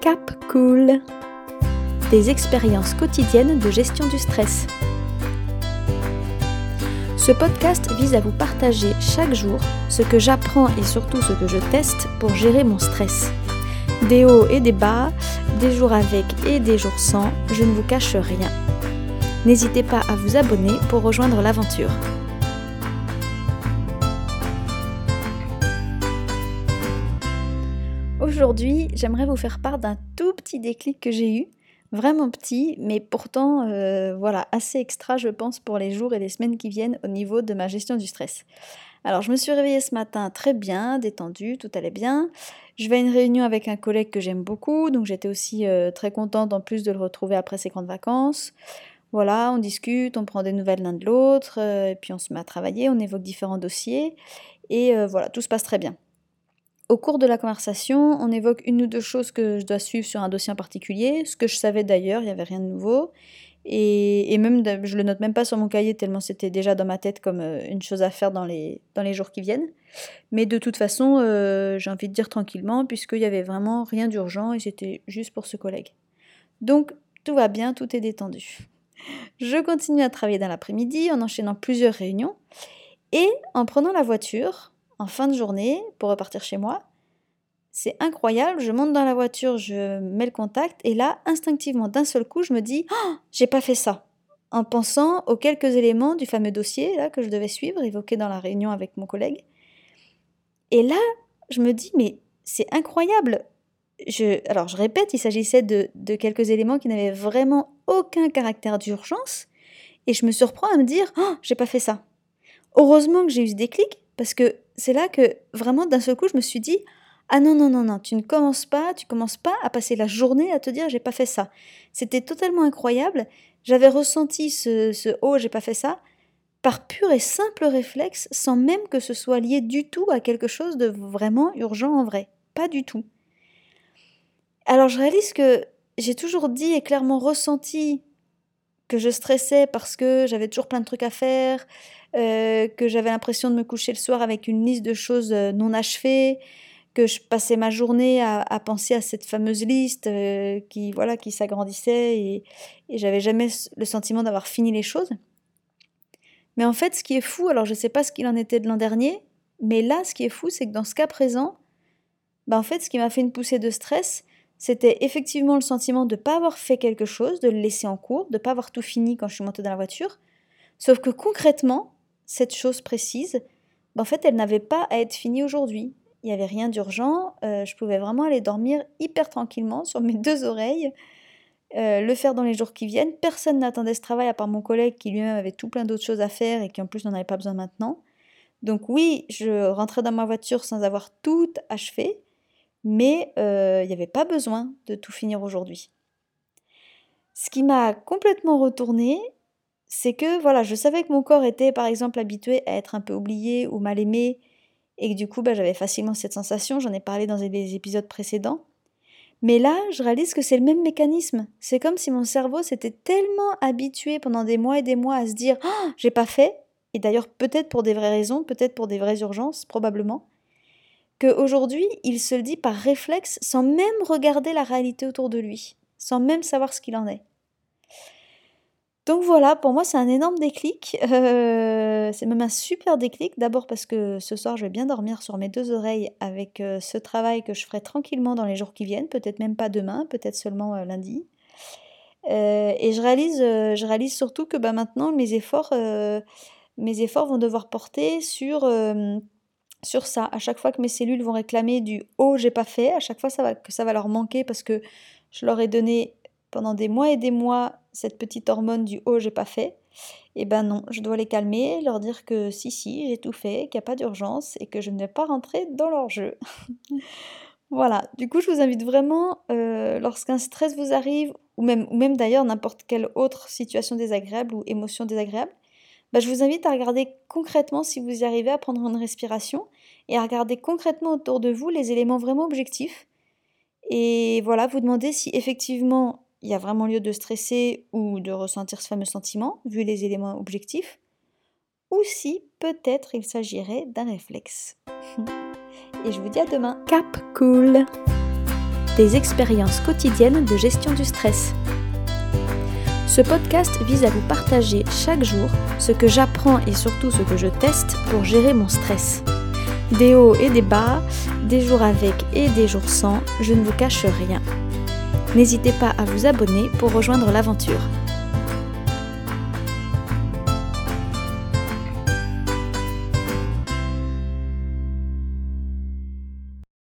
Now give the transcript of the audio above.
Cap Cool. Des expériences quotidiennes de gestion du stress. Ce podcast vise à vous partager chaque jour ce que j'apprends et surtout ce que je teste pour gérer mon stress. Des hauts et des bas, des jours avec et des jours sans, je ne vous cache rien. N'hésitez pas à vous abonner pour rejoindre l'aventure. Aujourd'hui, j'aimerais vous faire part d'un tout petit déclic que j'ai eu, vraiment petit, mais pourtant euh, voilà, assez extra je pense pour les jours et les semaines qui viennent au niveau de ma gestion du stress. Alors je me suis réveillée ce matin très bien, détendue, tout allait bien. Je vais à une réunion avec un collègue que j'aime beaucoup, donc j'étais aussi euh, très contente en plus de le retrouver après ses grandes vacances. Voilà, on discute, on prend des nouvelles l'un de l'autre, euh, et puis on se met à travailler, on évoque différents dossiers, et voilà, tout se passe très bien. Au cours de la conversation, on évoque une ou deux choses que je dois suivre sur un dossier en particulier, ce que je savais d'ailleurs, il n'y avait rien de nouveau. Et, même, je le note même pas sur mon cahier tellement c'était déjà dans ma tête comme euh, une chose à faire dans les, dans les jours qui viennent. Mais de toute façon, euh, j'ai envie de dire tranquillement, puisqu'il n'y avait vraiment rien d'urgent et c'était juste pour ce collègue. Donc, tout va bien, tout est détendu. Je continue à travailler dans l'après-midi en enchaînant plusieurs réunions. Et en prenant la voiture, en fin de journée pour repartir chez moi. C'est incroyable, je monte dans la voiture, je mets le contact et là, instinctivement, d'un seul coup, je me dis oh, j'ai pas fait ça en pensant aux quelques éléments du fameux dossier là que je devais suivre, évoqué dans la réunion avec mon collègue. Et là, je me dis mais c'est incroyable. Alors je répète, il s'agissait de, de quelques éléments qui n'avaient vraiment aucun caractère d'urgence et je me surprends à me dire oh, j'ai pas fait ça. Heureusement que j'ai eu ce déclic parce que c'est là que vraiment d'un seul coup je me suis dit ah non non non non tu ne commences pas tu commences pas à passer la journée à te dire j'ai pas fait ça c'était totalement incroyable. J'avais ressenti ce, ce oh j'ai pas fait ça par pur et simple réflexe sans même que ce soit lié du tout à quelque chose de vraiment urgent en vrai. Pas du tout. Alors je réalise que j'ai toujours dit et clairement ressenti que je stressais parce que j'avais toujours plein de trucs à faire, euh, que j'avais l'impression de me coucher le soir avec une liste de choses euh, non achevées, que je passais ma journée à, penser à cette fameuse liste euh, qui voilà qui s'agrandissait et, et j'avais jamais le sentiment d'avoir fini les choses. Mais en fait, ce qui est fou, alors je ne sais pas ce qu'il en était de l'an dernier, mais là, ce qui est fou, c'est que dans ce cas présent, bah en fait, ce qui m'a fait une poussée de stress, c'était effectivement le sentiment de ne pas avoir fait quelque chose, de le laisser en cours, de ne pas avoir tout fini quand je suis montée dans la voiture. Sauf que concrètement, cette chose précise, ben, en fait, elle n'avait pas à être finie aujourd'hui. Il n'y avait rien d'urgent, euh, je pouvais vraiment aller dormir hyper tranquillement sur mes deux oreilles, euh, le faire dans les jours qui viennent. Personne n'attendait ce travail à part mon collègue qui lui-même avait tout plein d'autres choses à faire et qui en plus n'en avait pas besoin maintenant. Donc oui, je rentrais dans ma voiture sans avoir tout achevé, mais euh, il n'y avait pas besoin de tout finir aujourd'hui. Ce qui m'a complètement retourné, c'est que voilà, je savais que mon corps était par exemple habitué à être un peu oublié ou mal aimé, et que du coup bah, j'avais facilement cette sensation, j'en ai parlé dans des épisodes précédents. Mais là, je réalise que c'est le même mécanisme. C'est comme si mon cerveau s'était tellement habitué pendant des mois et des mois à se dire oh, j'ai pas fait, et d'ailleurs peut-être pour des vraies raisons, peut-être pour des vraies urgences, probablement, qu'aujourd'hui, il se le dit par réflexe sans même regarder la réalité autour de lui, sans même savoir ce qu'il en est. Donc voilà, pour moi c'est un énorme déclic, euh, c'est même un super déclic, d'abord parce que ce soir je vais bien dormir sur mes deux oreilles avec euh, ce travail que je ferai tranquillement dans les jours qui viennent, peut-être même pas demain, peut-être seulement euh, lundi. et je réalise, je réalise surtout que bah, maintenant mes efforts, mes efforts vont devoir porter sur sur ça. À chaque fois que mes cellules vont réclamer du oh j'ai pas fait, à chaque fois que ça va leur manquer parce que je leur ai donné pendant des mois et des mois cette petite hormone du oh j'ai pas fait. Et eh ben non, je dois les calmer, leur dire que si si j'ai tout fait, qu'il n'y a pas d'urgence et que je ne vais pas rentrer dans leur jeu. voilà, du coup je vous invite vraiment, euh, lorsqu'un stress vous arrive, ou même, d'ailleurs n'importe quelle autre situation désagréable ou émotion désagréable, bah, je vous invite à regarder concrètement si vous y arrivez à prendre une respiration et à regarder concrètement autour de vous les éléments vraiment objectifs. Et voilà, vous demandez si effectivement il y a vraiment lieu de stresser ou de ressentir ce fameux sentiment, vu les éléments objectifs, ou si peut-être il s'agirait d'un réflexe. et je vous dis à demain. Cap cool des expériences quotidiennes de gestion du stress. Ce podcast vise à vous partager chaque jour ce que j'apprends et surtout ce que je teste pour gérer mon stress. Des hauts et des bas, des jours avec et des jours sans, je ne vous cache rien. N'hésitez pas à vous abonner pour rejoindre l'aventure.